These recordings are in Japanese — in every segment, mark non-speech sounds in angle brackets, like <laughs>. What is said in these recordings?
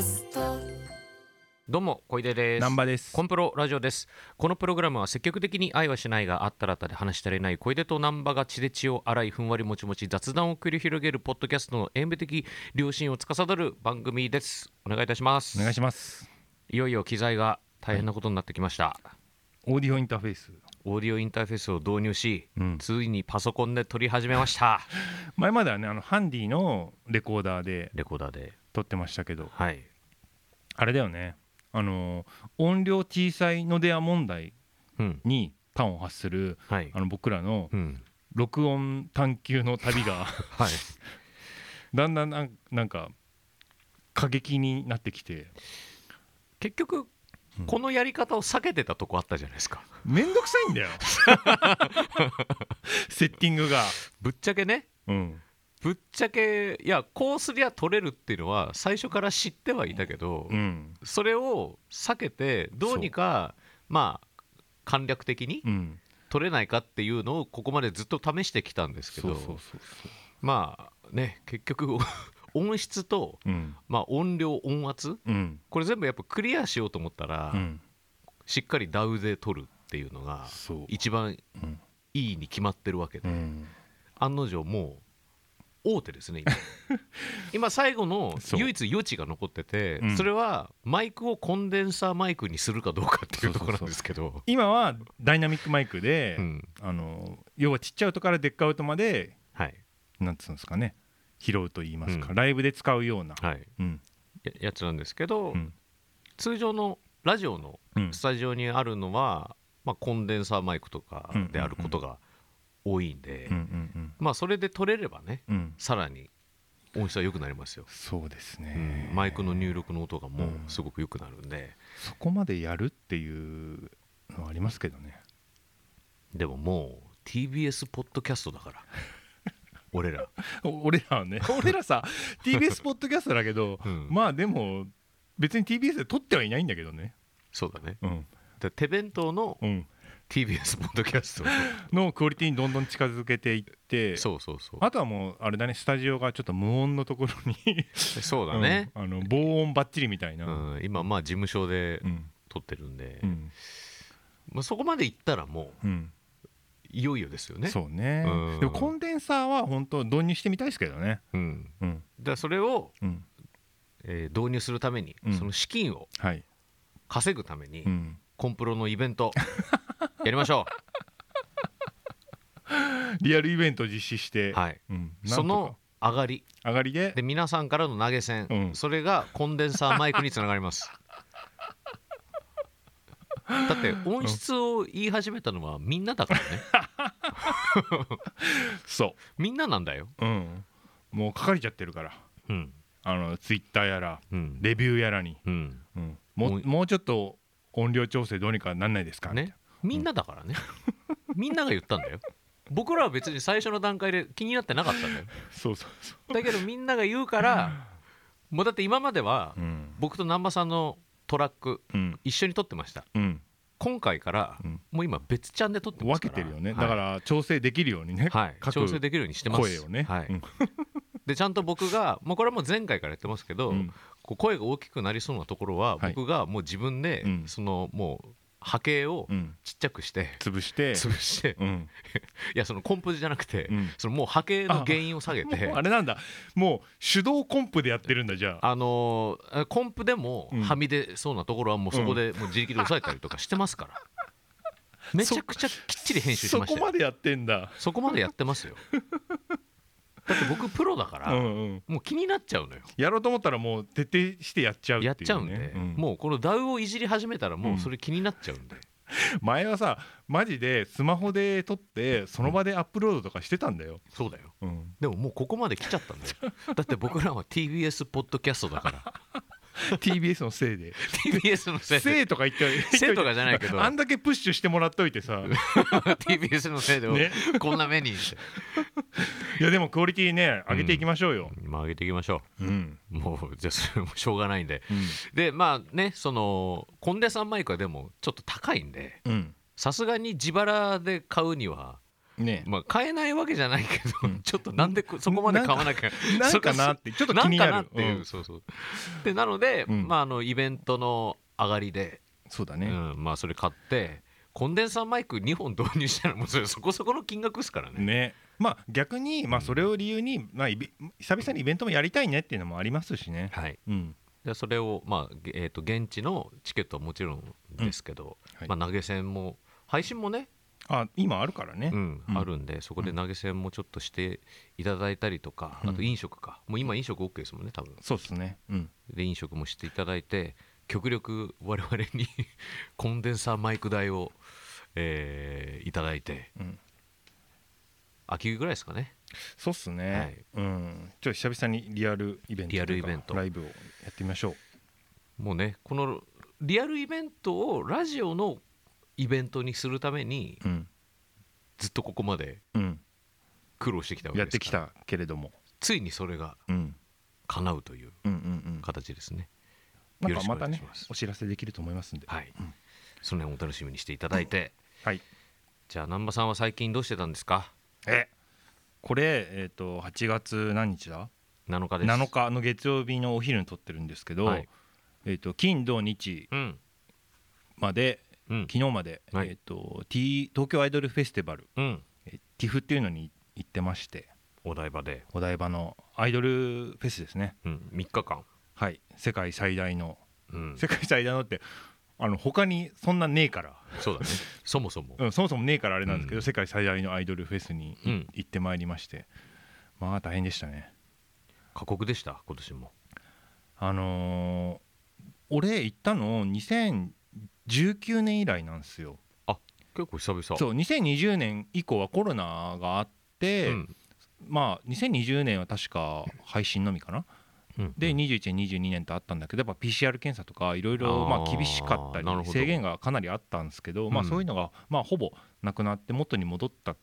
ャスト。どうも小出です。南波です。コンプロラジオです。このプログラムは積極的に愛はしないがあったらあったで話し足りない。小出と南波が血で血を洗いふんわりもちもち雑談を繰り広げるポッドキャストの演舞的良心を司る番組です。お願いいたします。お願いします。いよいよ機材が大変なことになってきました、オーディオインターフェース。オーディオインターフェースを導入し、うん。ついにパソコンで撮り始めました。<laughs> 前まではねあのハンディのレコーダーでレコーダーで。撮ってましたけど。はいあれだよね。あの音量小さいのでは問題うん。に端を発するはい。あの僕らのうん。録音探求の旅が <laughs> はい。だんだんなんか過激になってきて。結局うん。このやり方を避けてたとこあったじゃないですか。めんどくさいんだよ。<laughs> セッティングが。ぶっちゃけね。うんぶっちゃけいやこうすりゃ取れるっていうのは最初から知ってはいたけど、うん。それを避けてどうにかまあ簡略的にうん。取れないかっていうのをここまでずっと試してきたんですけどまあね結局 <laughs> 音質と、ううん。まあ、音量音圧うん。これ全部やっぱクリアしようと思ったら、うん。しっかり DAW で撮るっていうのが一番うん。いいに決まってるわけで、うん。案の定もう大手ですね今。<laughs> 今最後の唯一余地が残っててうん。それはマイクをコンデンサーマイクにするかどうかっていうところなんですけど。今はダイナミックマイクで、うん。あの要はちっちゃい音からでっかい音まではい。なんつうんですかね拾うと言いますか、うん。ライブで使うような、はい。うん。ややつなんですけどうん。通常のラジオのうん。スタジオにあるのはまあコンデンサーマイクとかであることが多いんでうんうんまあそれで撮れればねうん。うんさらに音質は良くなりますよ。そうですうねん、マイクの入力の音がもうん。うすごく良くなるんで、そこまでやるっていうのはありますけどね。でももう TBS ポッドキャストだから。<laughs> 俺ら、お俺らはね。<laughs> 俺らさ。TBS ポッドキャストだけど、<laughs> うん。まあでも別に TBS で撮ってはいないんだけどね。そうだね。うん。で手弁当のうん TBS ポッドキャスト <laughs> のクオリティにどんどん近づけていって。そうそうそう。あとはもうあれだね。スタジオがちょっと無音のところに。<laughs> そうだね、うん。あの防音バッチリみたいな、うん。今まあ事務所でうん。撮ってるんで、うん。まあ、そこまで行ったらもういよいよですよね。そうね。うん。でもコンデンサーは本当導入してみたいですけどね。うん、うん。だそれを、うん。えー導入するために、うん。その資金をはい、稼ぐために、うん、コンプロのイベント <laughs> やりましょ <laughs> リアルイベントを実施して、う、はい、うん、なんとか。その上がり。上がりで。で皆さんからの投げ銭、うん。それがコンデンサーマイクにつながります。<laughs> だって音質を言い始めたのはみんなだからね。<laughs> そみんななんだよ。う、うん、もうかかりちゃってるから。うん。あのツイッターやらうん。レビューやらに、うん。うん、ももううもうちょっと音量調整どうにかなんないですか？ねみんなだからね。みんなが言ったんだよ。僕らは別に最初の段階で気になってなかったんだよ。そうそうそだけどみんなが言うからもうだって今までは僕と南波さんのトラックうん。一緒に撮ってました。うん。今回からうん。もう今別チャンで撮ってま分すから。けてるよね、はい。だから調整できるようにね、はい、各調整できるようにしてます。声をね、はい。うん。でちゃんと僕が、もうこれはもう前回からやってますけど、うん。こう声が大きくなりそうなところははい。僕がもう自分で、うん。そのもう波形をうん。ちっちゃくして、潰して。潰して、うん。<laughs> いやそのコンプじゃなくて、うん。そのもう波形の原因を下げて。あれなんだ。もう手動コンプでやってるんだじゃあ。あのーコンプでもうんはみ出そうなところはもうそこでもう自力で抑えたりとかしてますから、<laughs> めちゃくちゃきっちり編集しそましたよ。こまでやってんだ。そこまでやってますよだって僕プロだから、うんうん。もう気になっちゃうのよ。やろうと思ったらもう徹底してやっちゃうっていう、ね、やっちゃうんで、うん。もうこの DAW をいじり始めたらもうそれ気になっちゃうんで、<laughs> 前はさマジでスマホで撮ってその場でアップロードとかしてたんだよ、そうだよ。うん、でももうここまで来ちゃったんだよ。だって僕らは TBS ポッドキャストだから <laughs> TBS のせいで。TBS のせいで。せいとか言ってせいとかじゃないけど。あんだけプッシュしてもらっといてさ。TBS のせいで、ね。こんな目に。いやでもクオリティね上げていきましょうよ、まあ上げていきましょう。ん。うもうじゃあそれもしょうがないんで。うん。でまあねそのコンデンサーマイクはでもちょっと高いんで。うん。さすがに自腹で買うにはね。まあ買えないわけじゃないけど、うん。ちょっとなんでこそこまで買わなきゃなんかなってちょっと気なんになるかなっていう、うん。そうそう。でなので、うん。まああのイベントの上がりで、そうだね、うん、まあそれ買ってコンデンサーマイク2本導入したらもうそれ <laughs> そこそこの金額ですからね。ね。まあ逆にまあそれを理由にまあ久々にイベントもやりたいねっていうのもありますしね。はい。うん。でそれをまあ、げえー、と現地のチケットはもちろんですけど、はい。まあ、投げ銭も配信もね、あ今あるからね、うん。うん。あるんでそこで投げ銭もちょっとしていただいたりとか、うん。あと飲食か。もう今飲食 OK ですもんね多分。そうですね。うん。で飲食もしていただいて極力我々に <laughs> コンデンサーマイク代を、えーいただいて。うん。秋ぐらいですかね。そうっすね、はい。うん。ちょっと久々にリアルイベントリアルイベント。ライブをやってみましょう。もうねこのリアルイベントをラジオのイベントにするためにうん。ずっとここまでうん。苦労してきたわけやってきたけれども。ついにそれがうん。叶うといううんうんうん。形ですね。なんよろしくおかまたねお知らせできると思いますんで。はい、うん。その辺お楽しみにしていただいて、はい。じゃあ南波さんは最近どうしてたんですか？えこれえっ、と8月何日だ？7日です。7日の月曜日のお昼に撮ってるんですけど、はい。えっ、と金土日うん。までうん。昨日まで、はい。えっ、と T 東京アイドルフェスティバルうん。え TIFF っていうのに行ってまして。お台場で、お台場のアイドルフェスですね。うん、3日間、はい。世界最大の。うん、世界最大のってあの他にそんなねえから、そうだね。<laughs> そもそも、うん、そもそもねえからあれなんですけど、うん。世界最大のアイドルフェスにいうん。行ってまいりまして。まあ大変でしたね。過酷でした？今年も。あのー俺行ったの2019年以来なんですよ。結構久々。そう2020年以降はコロナがあって、ん。まあ2020年は確か配信のみかな。うん、で21年22年とあったんだけどやっぱ PCR 検査とかいろいろ厳しかったり制限がかなりあったんですけど、まあうん。そういうのがまあほぼなくなって元に戻った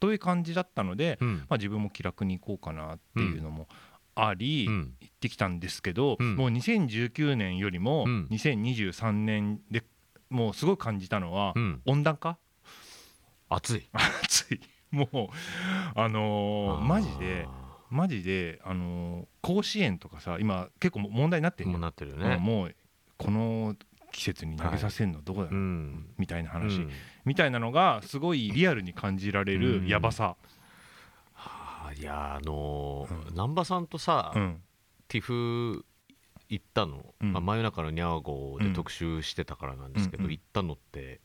という感じだったので、うん。まあ、自分も気楽に行こうかなっていうのもあり、うん。行ってきたんですけど、うん。もう2019年よりもうん。2023年でもうすごい感じたのはうん、温暖化？暑い。<laughs> 暑い。もうあのーマジでマジで、あのー甲子園とかさ今結構問題になってるもうなってるよね、もうこの季節に投げさせるのどこだろう、うん。みたいな話、うん。みたいなのがすごいリアルに感じられうん。るやばさ、はあいやあのーうん南波さんとさ、うん。ティフ行ったの、うん。まあ、真夜中のニャーゴーで特集してたからなんですけど、うんうん行ったのって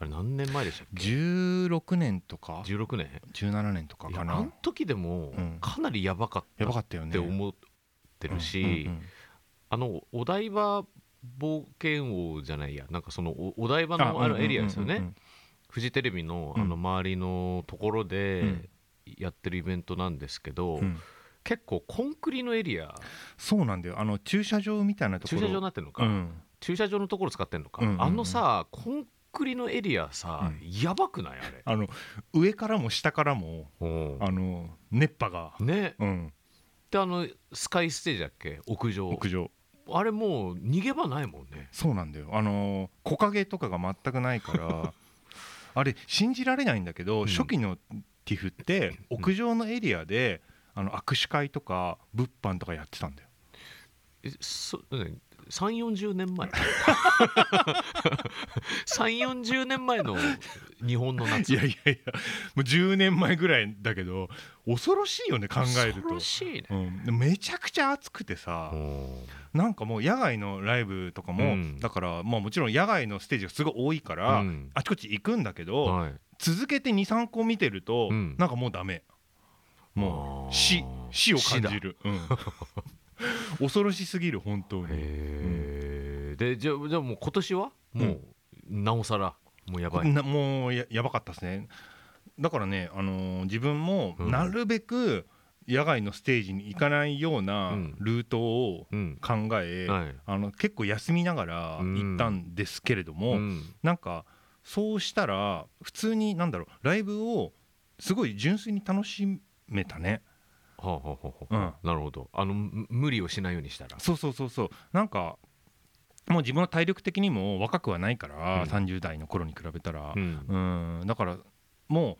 あれ何年前でしたっけ？16年とか？16年。17年とかかな。の時でもうん。かなりやばかったやばかっったよね。て思ってるし、あのお台場冒険王じゃないや。なんかそのおお台場のああるエリアですよね。フジテレビのうん。あの周りのところうでん。やってるイベントなんですけど、うん結構コンクリのエリア。そうなんだよ。あの駐車場みたいなところ。駐車場になってるのか、うん。駐車場のところ使ってんのか、うん。うんうんあのさコンクリのエリアさ、うやばくない？あれ。あの上からも下からもう。んあの熱波が、ね。うん、であのスカイステージだっけ？屋上。屋上。あれもう逃げ場ないもんね。そうなんだよ。あの木陰とかが全くないから。<laughs> あれ信じられないんだけど、うん。初期のティフって屋上のエリアであの握手会とか物販とかやってたんだよ。えそ3 4 0年前。3 4 0年前の日本の夏。いやいやいやもう10年前ぐらいだけど恐ろしいよね考える恐とろしいね。うん、でめちゃくちゃ暑くてさ、うん。なんかもう野外のライブとかも、うん。だからまあもちろん野外のステージがすごい多いから、うん。あちこち行くんだけど、はい。続けて23個見てると、うん。なんかもうダメもう死死を感じる、うん、<laughs> 恐ろしすぎる本当に。へえでじゃあじゃあもう今年は？もう、なおさらもうやばい。なもうややばかったですね。だからね、あのー自分もうん。なるべく野外のステージに行かないようなうん。ルートをうん。考え、はい。あの結構休みながら行ったんですけれども、うん。なんかそうしたら普通になんだろうライブをすごい純粋に楽しめたね。はあはあはあはあ。なるほど。あのむ無理をしないようにしたら。そうそうそうそう。なんかもう自分の体力的にも若くはないから、うん。30代の頃に比べたら。う、ん。うん。だからも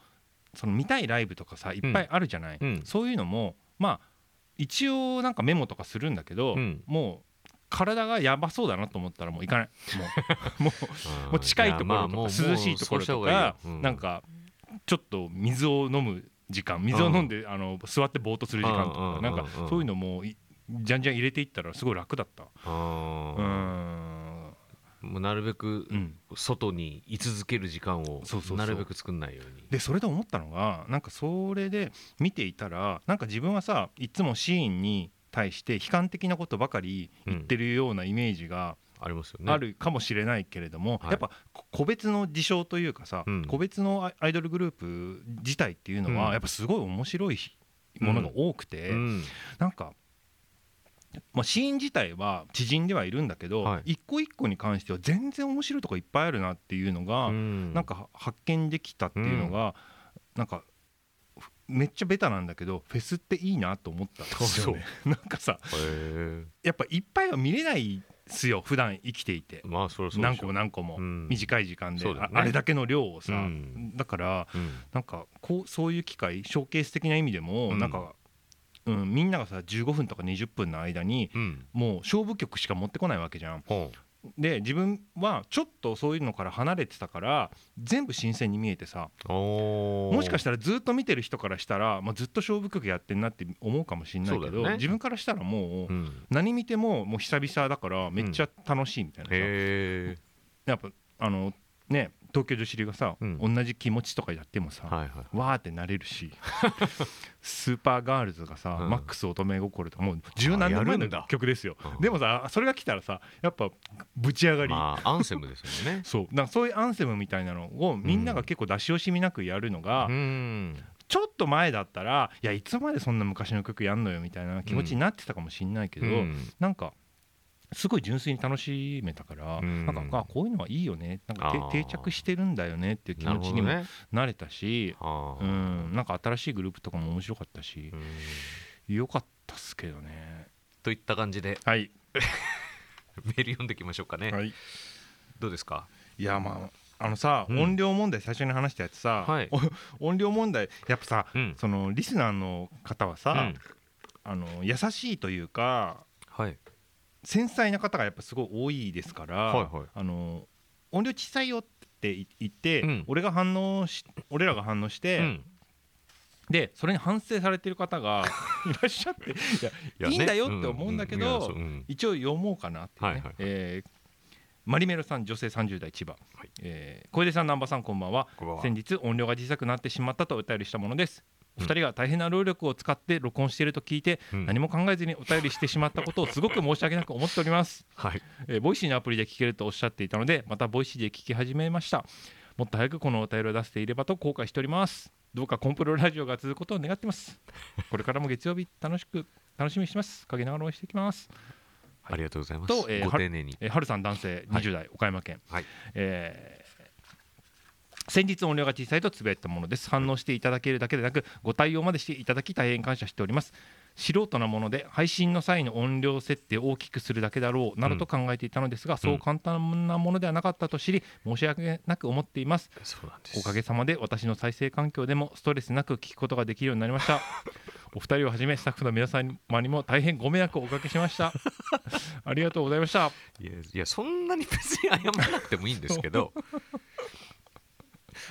うその見たいライブとかさいっぱいあるじゃない、うん。そういうのもまあ一応なんかメモとかするんだけど、うん。もう体がやばそうだなと思ったらもう行かない。もう <laughs> もうもう近いところとか涼しいところとかなんかちょっと水を飲む時間水を飲んであの座ってぼーっとする時間とうんかなんかそういうのもいじゃんじゃん入れていったらすごい楽だった。あうーん。もうなるべくうん。外に居続ける時間をなるべく作んないように。でそれで思ったのがなんかそれで見ていたらなんか自分はさいつもシーンに対して悲観的なことばかり言ってるようなイメージがありますよね。あるかもしれないけれども、はい。やっぱこ個別の事象というかさ、うん。個別のアイドルグループ自体っていうのは、うん。やっぱすごい面白いものが多くて、うん。なんか、まあ、シーン自体は知人ではいるんだけど、はい。一個一個に関しては全然面白いとこいっぱいあるなっていうのが、うん。なんか発見できたっていうのが、なんかふめっちゃベタなんだけどフェスっていいなと思ったんですよね。<laughs> なんかさやっぱいっぱいは見れないっすよ普段生きていて。何個も何個も。うん。短い時間で、ああれだけの量をさ、うん。だからうん。なんかこうそういう機会ショーケース的な意味でも、うん。なんか、うん、みんながさ15分とか20分の間にうん。もう勝負曲しか持ってこないわけじゃん。ほで自分はちょっとそういうのから離れてたから全部新鮮に見えてさもしかしたらずっと見てる人からしたら、まあ、ずっと勝負曲やってんなって思うかもしれないけど、ね。自分からしたらもううん。何見てももう久々だからめっちゃ楽しいみたいなさ、へえやっぱあのね東京女子リーがさ、うん。同じ気持ちとかやってもさ、はいはいわーってなれるし <laughs> スーパーガールズがさ、うん。マックス乙女心とかもう十何年前の曲ですよ。うん。でもさそれが来たらさやっぱぶち上がり、まあアンセムですよね。<laughs> そう。なんかそういうアンセムみたいなのをみんなが結構出し惜しみなくやるのが、うん。ちょっと前だったらいやいつまでそんな昔の曲やんのよみたいな気持ちになってたかもしんないけど、うん。なんかすごい純粋に楽しめたから、うん。なんかあこういうのはいいよね。なんか定着してるんだよねっていう気持ちにもなれたし、あー。うん、なんか新しいグループとかも面白かったしう、ん。よかったっすけどね。といった感じで。はい、<laughs> メール読んでいきましょうかね。はい、どうですか？いやまああのさ、うん。音量問題最初に話したやつさ、はい。お音量問題やっぱさうん。そのリスナーの方はさ、うん。あの優しいというかはい繊細な方がやっぱすごい多いですから、はいはい。あの音量小さいよって言って、うん。俺が反応し俺らが反応して、うん。でそれに反省されてる方が <laughs> いらっしゃっていやいいんだよって思うんだけど、ううん。一応読もうかなって、ね。はいはい。えーマリメロさん女性30代千葉、はい。えー小出さん南波さんこんばんは。こんばんは。先日音量が小さくなってしまったとお便りしたものですおうん。二人が大変な労力を使って録音していると聞いて、うん。何も考えずにお便りしてしまったことをすごく申し訳なく思っております。はい。えー Voicy のアプリで聞けるとおっしゃっていたのでまた Voicy で聞き始めました。もっと早くこのお便りを出していればと後悔しております。どうかコンプロラジオが続くことを願ってます。<laughs> これからも月曜日楽しく楽しみにしてます。陰ながら応援していきます。ありがとうございます。とえーご丁寧に。えー、春さん男性20代、岡山県、はい。えー先日音量が小さいとつぶやいたものです。反応していただけるだけでなくご対応までしていただき大変感謝しております。素人なもので配信の際の音量設定を大きくするだけだろうなどと考えていたのですが、そう簡単なものではなかったと知り申し訳なく思っています。おかげさまで私の再生環境でもストレスなく聞くことができるようになりました。<laughs> お二人をはじめスタッフの皆様にも大変ご迷惑をおかけしました。<laughs> ありがとうございました。いやいやそんなに別に謝らなくてもいいんですけど <laughs>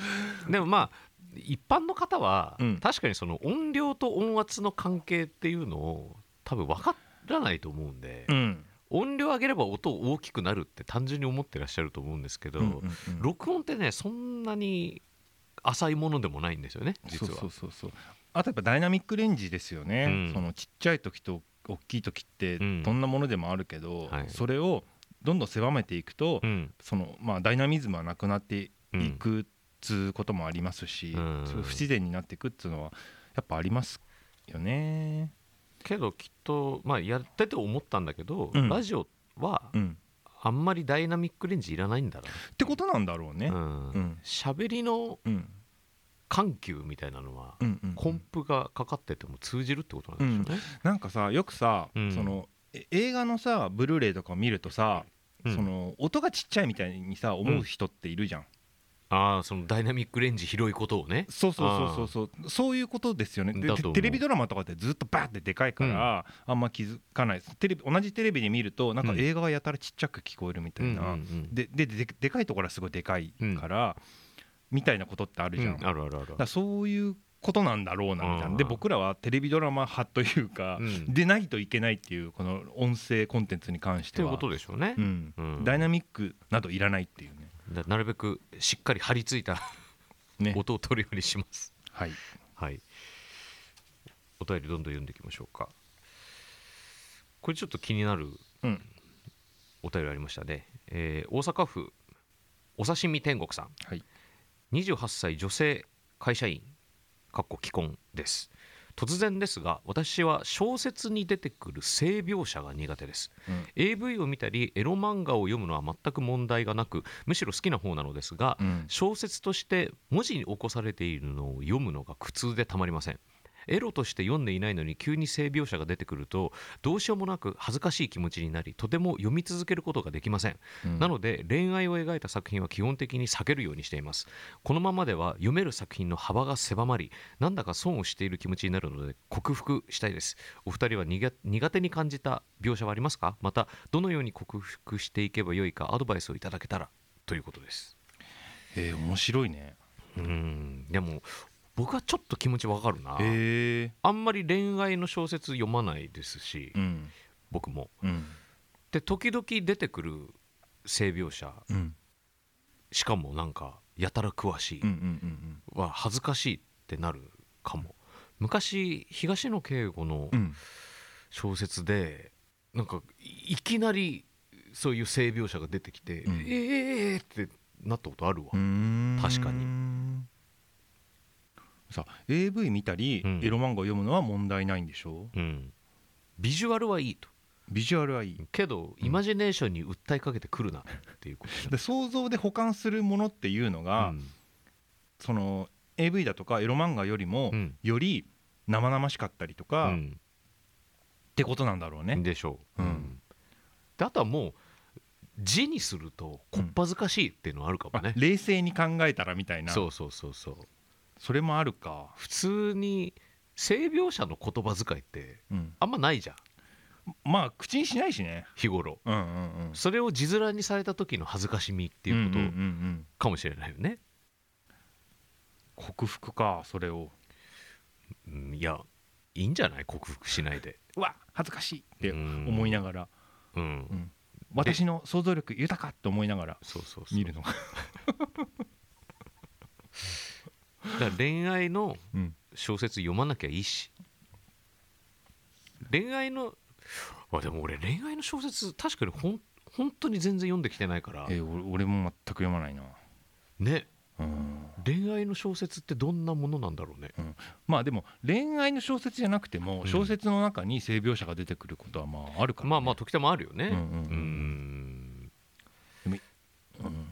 <laughs> でもまあ一般の方は、うん。確かにその音量と音圧の関係っていうのを多分分からないと思うんで、うん。音量上げれば音大きくなるって単純に思ってらっしゃると思うんですけど、うんうんうん。録音ってねそんなに浅いものでもないんですよね実は。そうそうそうそう。あとやっぱダイナミックレンジですよね、うん。そのちっちゃい時と大きい時ってうん。どんなものでもあるけど、はい。それをどんどん狭めていくと、うん。そのまあ、ダイナミズムはなくなっていくっつうこともありますし、うん。不自然になっていくっつうのはやっぱありますよね。けどきっとまあやってて思ったんだけど、うん。ラジオはうん、あんまりダイナミックレンジいらないんだってことなんだろうね。な、ううん。ん喋りのうん。緩急みたいなのは、うんうんコンプがかかってても通じるってことなんでしょうね、なんかさよくさ、うん。そのえ映画のさブルーレイとかを見るとさ、うん。その音がちっちゃいみたいにさ思う人っているじゃん。ああそのダイナミックレンジ広いことをね。そうそうそうそうそう。そういうことですよね。でテレビドラマとかってずっとバーってでかいから、あんま気づかないです。テレビ同じテレビで見るとなんかうん。映画がやたらちっちゃく聞こえるみたいな、うんうんうん。ででででかいところはすごいでかいから、みたいなことってあるじゃん、うんあるあるあるらそういうことなんだろうなみたいな。でうん。僕らはテレビドラマ派というか、うん。でないといけないっていうこの音声コンテンツに関しては。ということでしょうね。う、ん。うん。ダイナミックなどいらないっていうね。だなるべくしっかり張り付いたね。音を取るようにします。はい。はい。お便りどんどん読んでいきましょうか。これちょっと気になるうん。お便りありましたね、えー大阪府お刺身天国さん。はい。28歳女性会社員かっこ既婚です突然ですが私は小説に出てくる性描写が苦手です、うん。AV を見たりエロ漫画を読むのは全く問題がなくむしろ好きな方なのですが、うん。小説として文字に起こされているのを読むのが苦痛でたまりませんエロとして読んでいないのに急に性描写が出てくるとどうしようもなく恥ずかしい気持ちになりとても読み続けることができません。うん。なので恋愛を描いた作品は基本的に避けるようにしています。このままでは読める作品の幅が狭まりなんだか損をしている気持ちになるので克服したいです。お二人は苦苦手に感じた描写はありますか？またどのように克服していけばよいかアドバイスをいただけたらということです。えー、面白いね。うん。でも僕はちょっと気持ちわかるな。へえあんまり恋愛の小説読まないですしうん。僕も。うん。で時々出てくる性描写。うん。しかもなんかやたら詳しい。は恥ずかしいってなるかも。昔東野圭吾のうん。小説でなんかいいきなりそういう性描写が出てきて、うん。ええーってなったことあるわ、うん。確かにさ AV 見たり、うん。エロ漫画を読むのは問題ないんでしょ？うん、ビジュアルはいいと。ビジュアルはいい。けどイマジネーションに訴えかけてくるなっていうこと。で想像で保管するものっていうのが、うん。その AV だとかエロ漫画よりも、うん。より生々しかったりとか、っうん。てことなんだろうね。でしょう、うん。であとはもう字にするとこっぱずかしいっていうのはあるかもあね、冷静に考えたらみたいな。そうそうそうそうそれもあるか、普通に性描写の言葉遣いってうん、あんまないじゃん。まあ口にしないしね。日頃。うんうんうん。それを字面にされた時の恥ずかしみっていうこうんうんうんうん。とかもしれないよね、克服かそれを。うんいやいいんじゃない？克服しないで。<laughs> うわ恥ずかしいってうん。思いながら、うん、うん。私の想像力豊かって思いながらそうそうそう。見るのが、だから恋愛のうん。小説読まなきゃいいし。恋愛のあでも俺恋愛の小説確かにほん本当に全然読んできてないから。えー俺俺も全く読まないな、ね。うん、恋愛の小説ってどんなものなんだろうね。まあでも恋愛の小説じゃなくてもうん。小説の中に性描写が出てくることはまああるから、ね、まあまあ時たまあるよね。うんうんうんうん。うんうん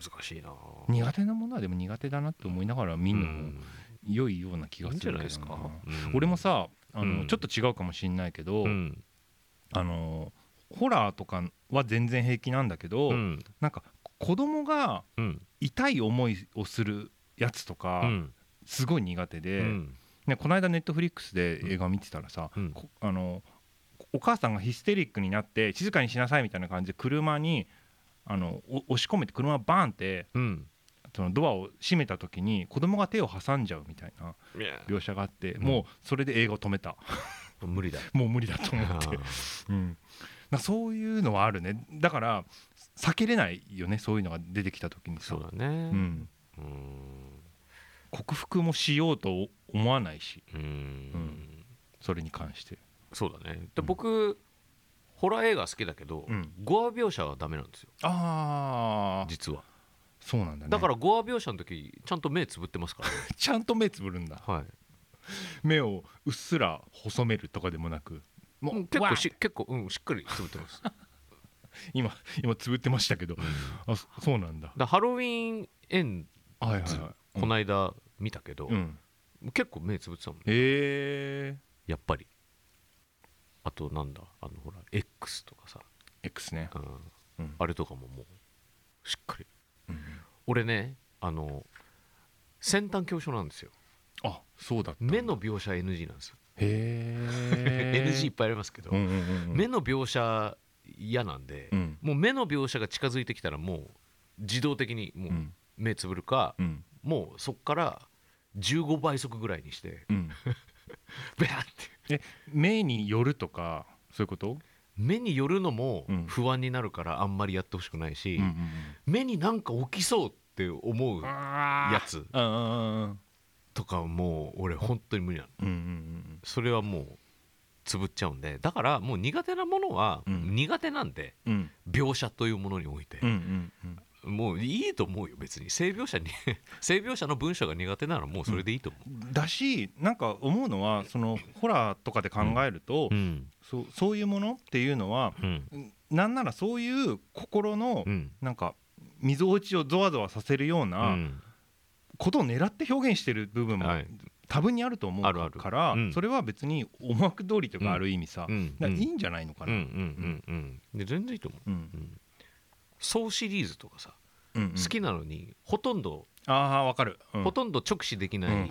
難しいな。苦手なものはでも苦手だなって思いながら見るのもうん。良いような気がするけどじゃないですか？な、うん。俺もさあの、うん。ちょっと違うかもしんないけど、うん。あのホラーとかは全然平気なんだけど、うん。なんか子供がうん。痛い思いをするやつとか、うん。すごい苦手うで、ん。ね、この間ネットフリックスで映画見てたらさ、あのお母さんがヒステリックになって静かにしなさいみたいな感じで車にあのお押し込めて車バーンってうん。そのドアを閉めた時に子供が手を挟んじゃうみたいな描写があって、ん。もうそれで映画を止めた。無理だ。<laughs> もう無理だと思あって、ー。うん、なそういうのはあるね。だから避けれないよねそういうのが出てきた時にさ。そうだね。うん、うん。克服もしようと思わないし。うん。ん。それに関して。そうだね。で僕ホラー映画好きだけどうん。ゴア描写はダメなんですよ。ああ実は。そうなんだね。だからゴア描写の時ちゃんと目つぶってますからね。<laughs> ちゃんと目つぶるんだ。はい。目をうっすら細めるとかでもなくもうん結構し結構うんしっかりつぶってます。<laughs> 今今つぶってましたけど。あそそうなんだ。らハロウィンエンはいはいはい。この間見たけどうん。結構目つぶってたもんへえやっぱりあとなんだあのほら X とかさ、X ね。うん。うん。あれとかももうしっかり。うん俺ねあの先端恐怖症なんですよ。あそうだった目の描写 NG なんですよ、へえ <laughs> NG いっぱいありますけど、うんうんうんうん。目の描写嫌なんで、うん。もう目の描写が近づいてきたらもう自動的にもううん。目つぶるか、うん。もうそっから15倍速ぐらいにしてうん。<laughs> ベアって目によるとかそういうこと？目によるのもうん。不安になるからあんまりやってほしくないし、うんうん目になんか起きそうって思うあやつうんうんうんとかもう俺本当に無理なの。うんうんそれはもうつぶっちゃうんで。だからもう苦手なものはうん。苦手なんで、うんうん。描写というものにおいて。うんう、んうんもういいと思うよ別に。性描写に <laughs> 性描写の文章が苦手ならもうそれでいいと思だしなんか思うのはそのホラーとかで考えると、ううん。そうそういうものっていうのはうん。なんならそういう心のうん。なんか溝落ちをゾワゾワさせるよううなん。ことを狙って表現してる部分もはい。多分にあると思うあるある。からうん。それは別に思惑通りというかある意味さうん。いいんじゃないのかな。うんうんうんうん。で全然いいと思う。うん総シリーズとかさうんうん。好きなのにほとんどああわかる、うん。ほとんど直視できない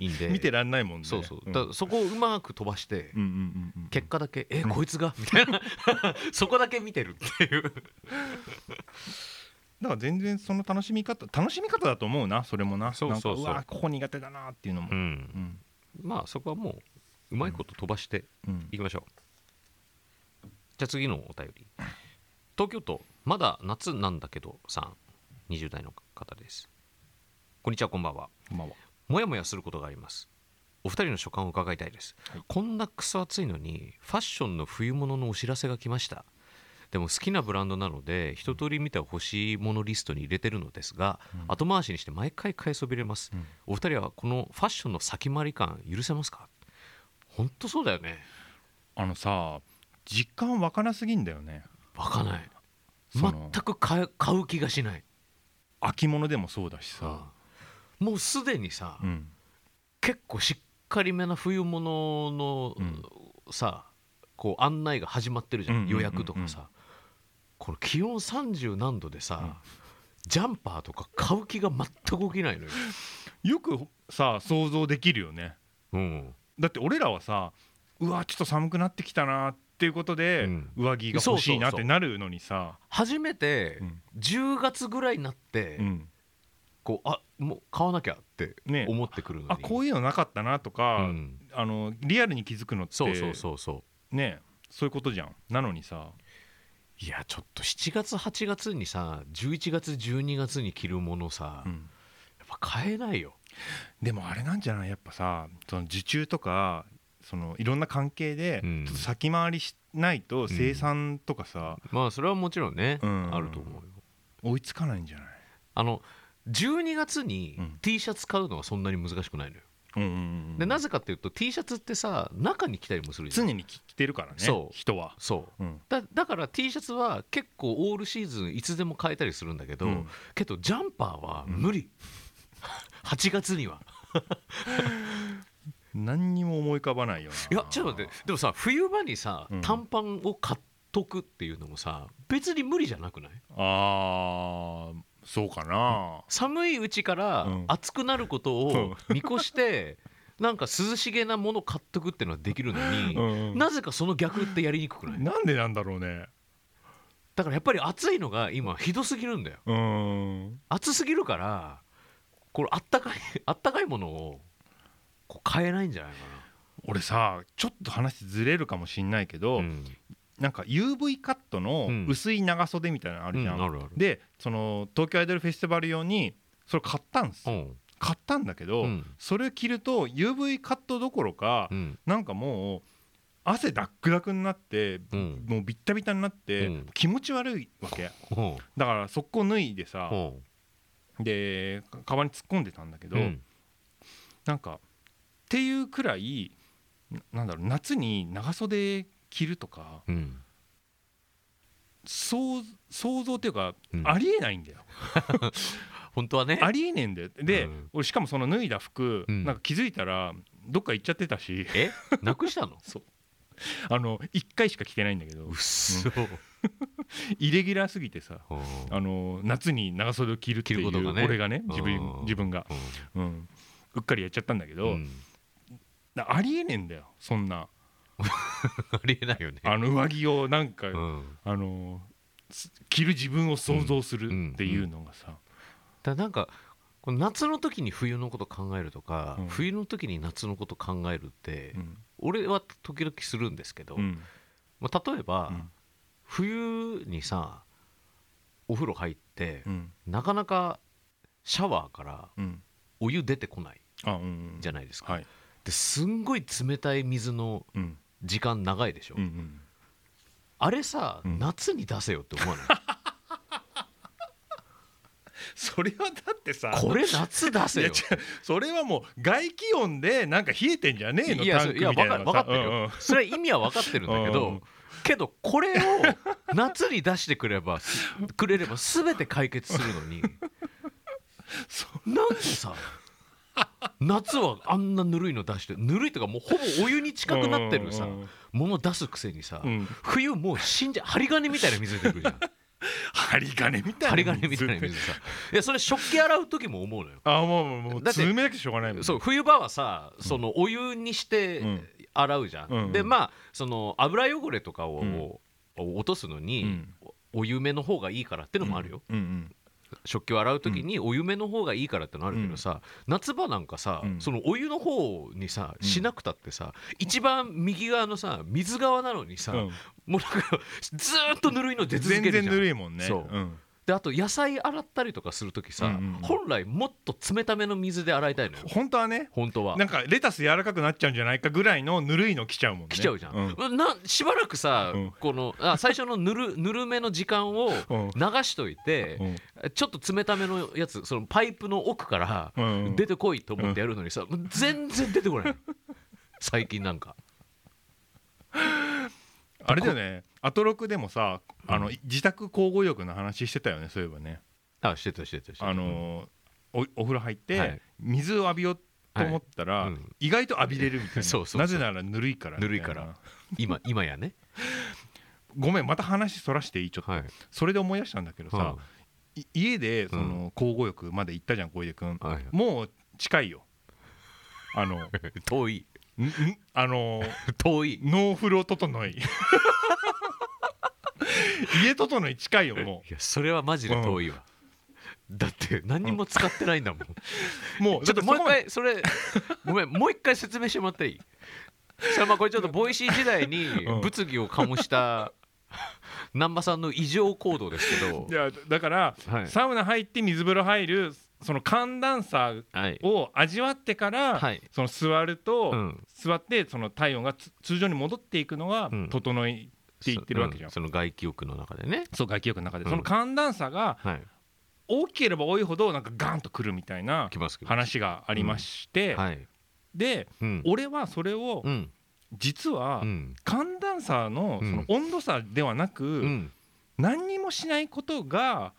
いんで。<laughs> 見てらんないもんね。そうそう。うん。だからそこをうまく飛ばしてうんうんうんうん。結果だけえこいつが？みたいな。<laughs> そこだけ見てるっていう。<laughs> だから全然その楽しみ方楽しみ方だと思うなそれもな。そうそうわここ苦手だなっていうのも、うん。うん。まあそこはもううまいこと飛ばしてうん。いきましょう。じゃあ次のお便り。東京都まだ夏なんだけどさん20代の方です。こんにちはこんばんは。まあもやもやすることがあります。お二人の所感を伺いたいです、はい。こんなクソ暑いのにファッションの冬物のお知らせが来ました。でも好きなブランドなので一通り見た欲しいものリストに入れてるのですが、後回しにして毎回買いそびれます、うん。お二人はこのファッションの先回り感許せますか？本当そうだよね。あのさ実感湧かなすぎんだよね。湧かない全く買う気がしない。秋物でもそうだしさ、さもうすでにさ、うん。結構しっかりめな冬物の、うんさこう案内が始まってるじゃん,、予約とかさ。この気温30何度でさ、うん。ジャンパーとか買う気が全く起きないのよ、よくさ想像できるよね。うん、だって俺らはさうわちょっと寒くなってきたなっていうことで、うん。上着が欲しいなってなるのにさ。初めてうん10月ぐらいになって、うん。こうあもう買わなきゃってね。思ってくるのに、あこういうのなかったなとか、うん。あのリアルに気づくのってそうそうそうそう。ね。そういうことじゃん。なのにさ。いやちょっと7月8月にさ11月12月に着るものさ、やっうんぱ買えないよ。でもあれなんじゃない？やっぱさその受注とかそのいろんな関係でうん。ちょっと先回りしないと生産とかさ、まあそれはもちろんね、うん。あると思うよ。追いつかないんじゃない？あの12月にうん。T シャツ買うのはそんなに難しくないのよ、うんうんうんでなぜかっていうと T シャツってさ中に着たりもするじゃん。常に着てるからねそう。人は、そう。うん。だだから T シャツは結構オールシーズンいつでも買えたりするんだけど、うん。けどジャンパーは無理、<laughs> 8月には何にも思い浮かばないよな。いやちょっと待って。でもさ冬場にさ、うん。短パンを買っとくっていうのもさ別に無理じゃなくない？あーそうかな。寒いうちからうん。暑くなることを見越して、<laughs> なんか涼しげなもの買っとくっていうのはできるのに、うん。なぜかその逆ってやりにくくない？なんでなんだろうね。だからやっぱり暑いのが今ひどすぎるんだよ。うん。暑すぎるからこれあったかいあったかいものをこう買えないんじゃないか俺さちょっと話ずれるかもしんないけど、なうん。なんか UV カットのうん。薄い長袖みたいなのあるじゃん、うんあるある。でその東京アイドルフェスティバル用にそれ買ったんです。うん。買ったんだけど、うん。それ着ると UV カットどころか、うん。なんかもう汗ダックダクになって、うん。もうビッタビタになって、うん。気持ち悪いわけ。ほだから速攻脱いでさでカバンに突っ込んでたんだけど、ううん。なんかっていうくらいななんだろう夏に長袖着るとかうん。想想像っていうか、うん。ありえないんだよ。<laughs> 本当はね。ありえねえんだよ。で、うん。俺しかもその脱いだ服、うん。なんか気づいたらどっか行っちゃってたし。え？なくしたの？<laughs> あの1回しか着てないんだけど。うっそ <laughs> イレギュラーすぎてさうん。あの夏に長袖を着るってい着ることがね。う俺がね自分うん。自分が、うん、うっかりやっちゃったんだけど、うんなありえねえんだよそんな。<laughs> ありえないよね。あの上着をなんか、うん。あのす着る自分を想像するっていうのがさ、だなんか夏の時に冬のこと考えるとか、うん。冬の時に夏のこと考えるって、うん。俺は時々するんですけど、うん。まあ、例えば、うん。冬にさお風呂入って、うん。なかなかシャワーからうん。お湯出てこないじゃないですか、はいですんごい冷たい水のうん。時間長いでしょ、うんうん。あれさ、うん。夏に出せよって思わない？<laughs> それはだってさ。これ夏出いせよそれはもう外気温でなんか冷えてんじゃねえのいやいや分か分かってるよ、うんうん。それは意味は分かってるんだけど、うんうん。けどこれを夏に出してくればすくれれば全て解決するのに。<laughs> そなんでさ夏はあんなぬるいの出してぬるいとかもうほぼお湯に近くなってるさうん。うんうんもの出すくせにさ、うん。冬もう死んじゃ針金みたいな水出てくるじゃん。<laughs> 針金みたいな針金みたいな水さ。いやそれ食器洗う時も思うのよ。あもうもうもうだって冷たくてしょうがないもんそう冬場はさそのお湯にしてうん。洗うじゃん、うん。でまあその油汚れとかを、うん。落とすのに、うん。お湯目の方がいいからってのもあるよ、うんうん食器を洗う時にお湯目の方がいいからってのあるけどさ、夏場なんかさ、うん。そのお湯の方にさうん。しなくたってさ、一番右側のさ水側なのにさ、うん。もうなんかずーっとぬるいの出続け全るじゃん。然ぬるいもんね。そう。うんであと野菜洗ったりとかする時さ、うんうんうん。本来もっと冷ための水で洗いたいのよ。本当はね本当は。なんかレタス柔らかくなっちゃうんじゃないかぐらいのぬるいの来ちゃうもんね。来ちゃうじゃん、うん。なしばらくさ、うん。このあ最初のぬる <laughs> ぬるめの時間をうん。流しといて、うん。ちょっと冷ためのやつそのパイプの奥からうん出てこいと思ってやるのにさ、全然出てこないの。最近なんか。<laughs> あれだよねアトロクでもさあの自宅交互浴の話してたよねそういえばね。あしてたしてたしてた。あのーおお風呂入って、はい。水を浴びようと思ったら、はい。うん。意外と浴びれるみたいな。<laughs> そうそうそう。なぜならぬるいからぬるいから。今今やね。ごめんまた話そらしていい？ちょっと、はい。それで思い出したんだけどさ、い。家でその交互浴まで行ったじゃん小出君。はい。もう近いよ。あのん <laughs> 遠い。んあのー <laughs> 遠い。ノー風呂ととのい <laughs> 家整い近いよもいやそれはマジで遠いわ、だって何も使ってないんだもん、う <laughs> もうちょっともう一回それごめんもう一回説明してもらっていい？それはまあこれちょっと Voicy 時代にうん。物議を醸した難波さんの異常行動ですけど。<laughs> いやだから、はい。サウナ入って水風呂入るその寒暖差はい。を味わってから、はい。その座ると、うん。座ってその体温がつ通常に戻っていくのがうん。整いって言ってるわけじゃん、そ,、その外気浴の中でね。そう外気浴の中で、うん。その寒暖差がはい。大きければ多いほどなんかガンとくるみたいな話がありまして、はい。でうん。俺はそれをうん。実はうん。寒暖差のうん。その温度差ではなく、うん。何にもしないことが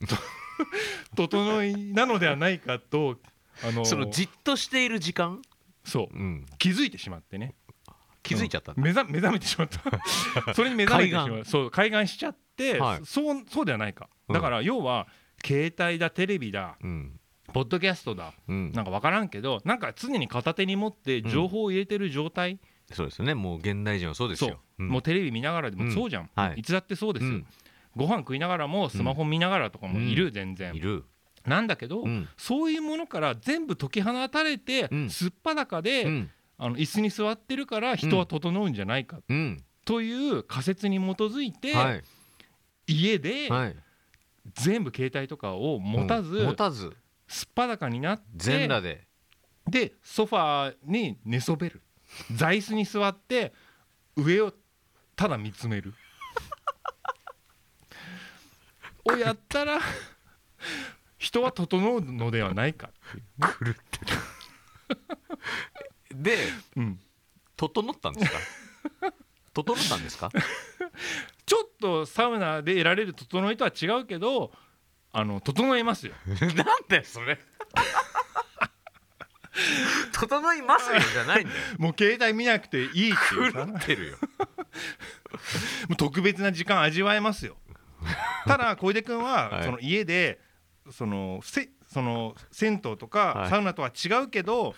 <laughs> 整いなのではないかとあのそのじっとしている時間、そう。うん、気づいてしまってね気づいちゃったんだ。目覚目覚めてしまった。<laughs> それに目覚めてしま海うそう海岸しちゃって、はい。そうそうではないか。うん。だから要は携帯だテレビだうん。ポッドキャストだうん。なんか分からんけどなんか常に片手に持って情報を入れてる状態、そうですね。もう現代人はそうですそう。よ、ん。もうテレビ見ながらでもそうじゃん、うんはい。いつだってそうですよ、うん。ご飯食いながらもスマホ見ながらとかもいる、全然。いる、なんだけど、うん。そういうものから全部解き放たれて、うん。すっぱだかで、うんあの椅子に座ってるから人は整うんじゃないか。うん。という仮説に基づいて、はい。家ではい。全部携帯とかを持たず、うん。持たず。すっぱだかになって全裸で。でソファーに寝そべる。座椅子に座って上をただ見つめる。<laughs> をやったら人は整うのではないかっていう狂ってるでうん、整ったんですか？<laughs> 整ったんですか？ちょっとサウナで得られる整いとは違うけどあの整えますよ。<laughs> なんだよそれ？<laughs> 整いますよじゃないんだよ。もう携帯見なくていいっていうさ。狂ってるよ。もう特別な時間味わえますよ。ただ小出君は、はい。その家でそのせその銭湯とか、はい。サウナとは違うけどい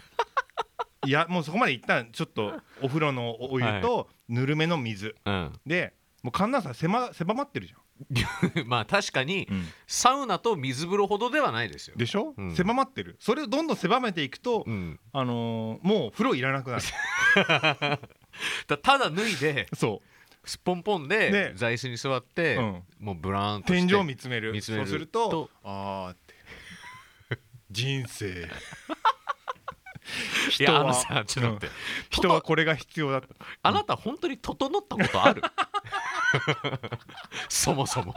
やもうそこまで一旦ちょっとお風呂のお湯とぬるめの水。うん。でもう寒暖差狭狭まってるじ <laughs> まあ確かにゃん、サウナと水風呂ほどではないですよ。でしょ、うん。狭まってる。それをどんどん狭めていくと、うん。あのーもう風呂いらなくなる。<laughs> だただ脱いでそすっぽんぽんでね座椅子に座って、うん。もうブラーンうとして天井見つめる。見つめるそうするととあーって。人生 <laughs> いやあのさちょっと待って、うん。人はこれが必要だった。あなた本当に整ったことある？<laughs> そもそも。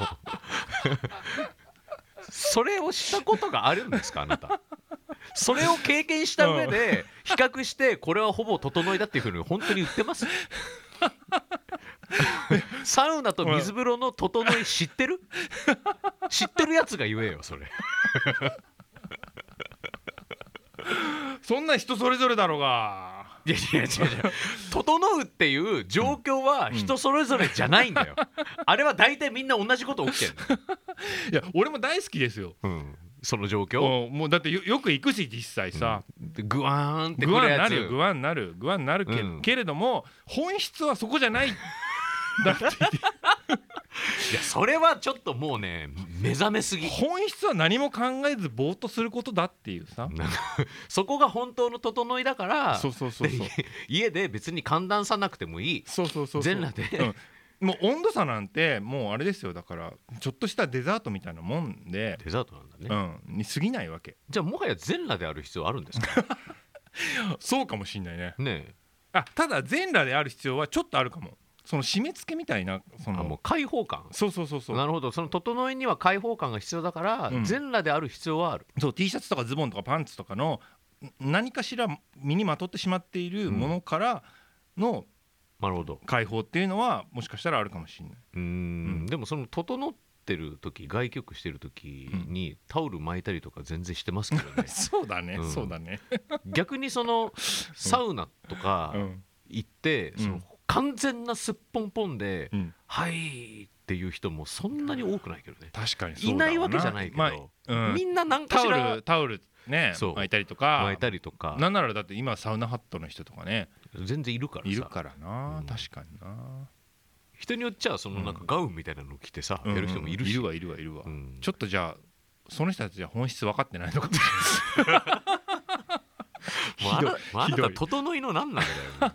それをしたことがあるんですかあなた？それを経験した上で比較してこれはほぼ整いだっていうふうに本当に言ってます？サウナと水風呂の整い知ってる？知ってるやつが言えよそれそんなん人それぞれだろうが。いやいや違う違う整うっていう状況は人それぞれじゃないんだよ、<laughs> あれは大体みんな同じこと起きてるいや俺も大好きですよ。うん、その状況？もうだってよよく行くし実際さ、でグワーンってくグワンなるよグワンなるグワンなるけ,、うん。けれども本質はそこじゃないだっていやそれはちょっともうね目覚めすぎ。本質は何も考えずぼーっとすることだっていうさ。なんかそこが本当の整いだからそうそうそうそう。で家で別に寒暖差なくてもいい。そうそうそうそう。全裸で。うん。もう温度差なんてもうあれですよ。だからちょっとしたデザートみたいなもんで、デザートなんだね、うん、に過ぎないわけ。じゃあもはや全裸である必要あるんですか？<laughs> そうかもしんないね。ねあただ全裸である必要はちょっとあるかもその締め付けみたいなそえあもうの開放感。そうそうそうそう。なるほど。その整いには開放感が必要だから、うん。全裸である必要はある。そう T シャツとかズボンとかパンツとかのん何かしら身にまとってしまっているものからのなるほど。解放っていうのはもしかしたらあるかもしれない。うーん。うん。でもその整ってる時外局してる時にタオル巻いたりとか全然してますけどね。<laughs> そうだね、うん。そうだね。逆にそのサウナとかうん。行って、うん。その完全なすっぽんぽんでうん「はい」っていう人もそんなに多くないけどね、確かにそうだいないわけじゃないけど、まあうん。みんな何かタオしらルタオルね巻いたりとか。巻いたりとか。なんならだって今サウナハットの人とかね。全然いるからさ。いるからな、うん。確かにな、人によっちゃそのなんかガウンみたいなの着てさ、うん。やる人もいるし、いるわいるわいるわ、うん。ちょっとじゃあその人たちは本質分かってないのかもしれない。もうあな <laughs> た整いの何なんだよ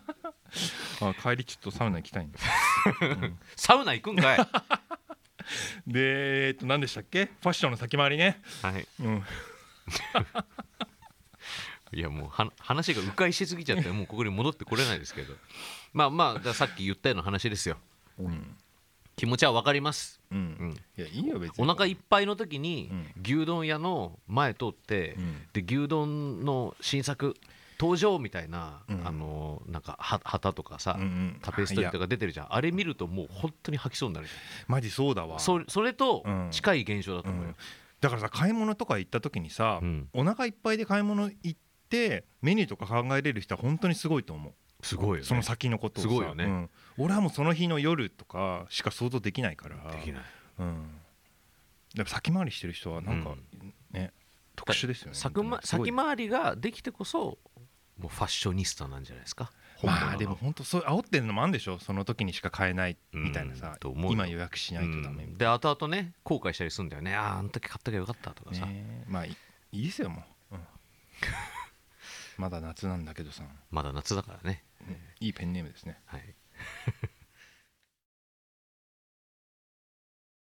<laughs> あ帰りちょっとサウナ行きたいんです。<laughs> サウナ行くんかい。<laughs> でえっと何でしたっけ？ファッションの先回りね、はい。うん、いやもうは話が迂回しすぎちゃってもうここに戻ってこれないですけど。まあまあさっき言ったような話ですよ。うん。気持ちは分かります、うん。うん、いやいいよ別に。お腹いっぱいの時にうん。牛丼屋の前通って、うん。で牛丼の新作登場みたいな、うん。あのなんかは旗とかさ、うんうん。タペストリーとか出てるじゃん。あれ見るともう本当に吐きそうになるじマジそうだわ。そそれとうん。近い現象だと思うよ。うん、だからさ買い物とか行った時にさ、うん。お腹いっぱいで買い物行ってメニューとか考えれる人は本当にすごいと思う。すごいよね。その先のことをさ。すごいよね。うん。俺はもうその日の夜とかしか想像できないから。できない。うん、でも先回りしてる人はなんか、ね特殊ですよね。先回りができてこそもうファッショニスタなんじゃないですか？まあでも本当そう煽ってるのもあるんでしょ？その時にしか買えないみたいなさ、うん。と思うよ今予約しないとダメみうん。で後々ね後悔したりするんだよね。あああの時買っときゃよかったとかさ、たいな、ねまあいいいですよもう、うん。<laughs> まだ夏なんだけどさ、まだ夏だからね。いいペンネームですね。はい